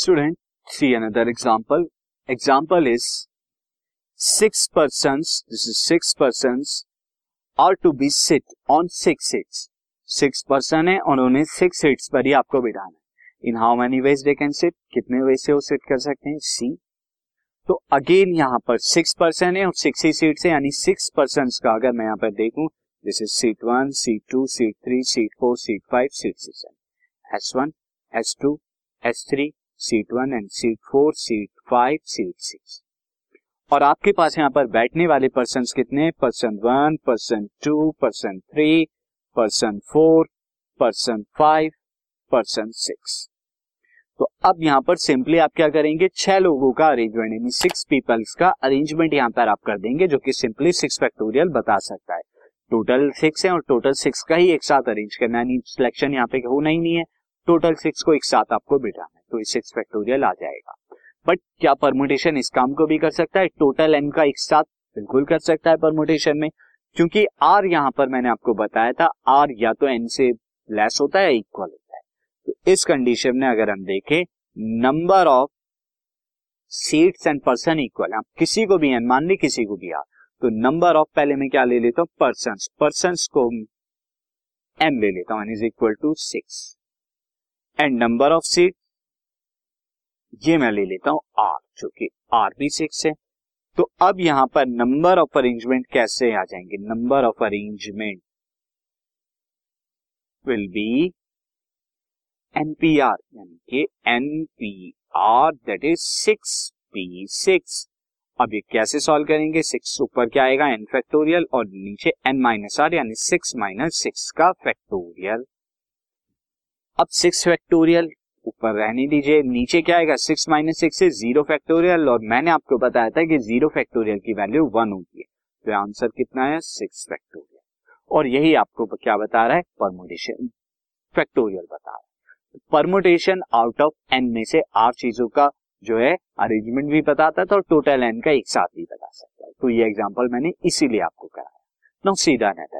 Student, see another example. Example is six persons, this is six persons, are to be sit on six seats. Six person है और उन्हें six seats पर ही आपको बिठाना है। In how many ways they can sit कितने way से वो सिट कर सकते हैं? सी तो अगेन यहाँ पर सिक्स पर्सन है और सिक्स ही सीट्स है यानी सिक्स पर्सन का अगर मैं यहाँ पर देखूँ this is seat one seat two seat three seat four seat five seat six S one S two S three seat one and seat four seat five seat six और आपके पास यहाँ पर बैठने वाले पर्सन कितने? Person one person two person three person four person five person six तो अब यहाँ पर सिंपली आप क्या करेंगे? छह लोगों का अरेंजमेंट यानी सिक्स पीपल्स का अरेंजमेंट यहाँ पर आप कर देंगे, जो कि सिंपली सिक्स फैक्टोरियल बता सकता है। टोटल सिक्स है और टोटल सिक्स का ही एक साथ अरेंज करना है सिलेक्शन यहाँ पे होना ही नहीं है। टोटल सिक्स को एक साथ आपको बिठाना है। तो सिक्स फैक्टोरियल आ जाएगा। बट क्या परमोटेशन इस काम को भी कर सकता है? टोटल एन का एक साथ बिल्कुल कर सकता है परमोटेशन में। क्योंकि आर यहाँ पर मैंने आपको बताया था आर या तो एन से लेस होता है इक्वल होता है। तो इस कंडीशन में अगर हम देखें number of seats and person equal आप किसी को भी एन मान ली, किसी को भी आर तो नंबर ऑफ़ पहले मैं क्या ले लेता हूँ? पर्सन पर्सन को एम ले लेता हूँ। Is equal to six and number of seat ये मैं ले लेता हूँ आर जो कि आर भी सिक्स है। तो अब यहाँ पर नंबर ऑफ़ अरेंजमेंट कैसे आ जाएँगे? Number of arrangement will be NPR यानी कि NPR that is six P six अब ये कैसे सॉल्व करेंगे? सिक्स ऊपर क्या आएगा? एन फैक्टोरियल और नीचे एन माइनस आर यानी सिक्स माइनस सिक्स का फैक्टोरियल अब सिक्स फैक्टोरियल ऊपर रहने दीजिए। नीचे क्या आएगा? Six minus six zero factorial और मैंने आपको बताया था कि ज़ीरो फैक्टोरियल की वैल्यू वन होती है। तो आंसर कितना है? सिक्स फैक्टोरियल और यही आपको क्या बता रहा है? परमोटेशन फैक्टोरियल बता रहा है। परमोटेशन आउट ऑफ़ एन में से आठ चीज़ों का जो है अरेंजमेंट भी बताता था और टोटल एन का एक साथ भी बता सकता है। तो ये एग्ज़ाम्पल मैंने इसीलिए आपको कराया। नो सीधा example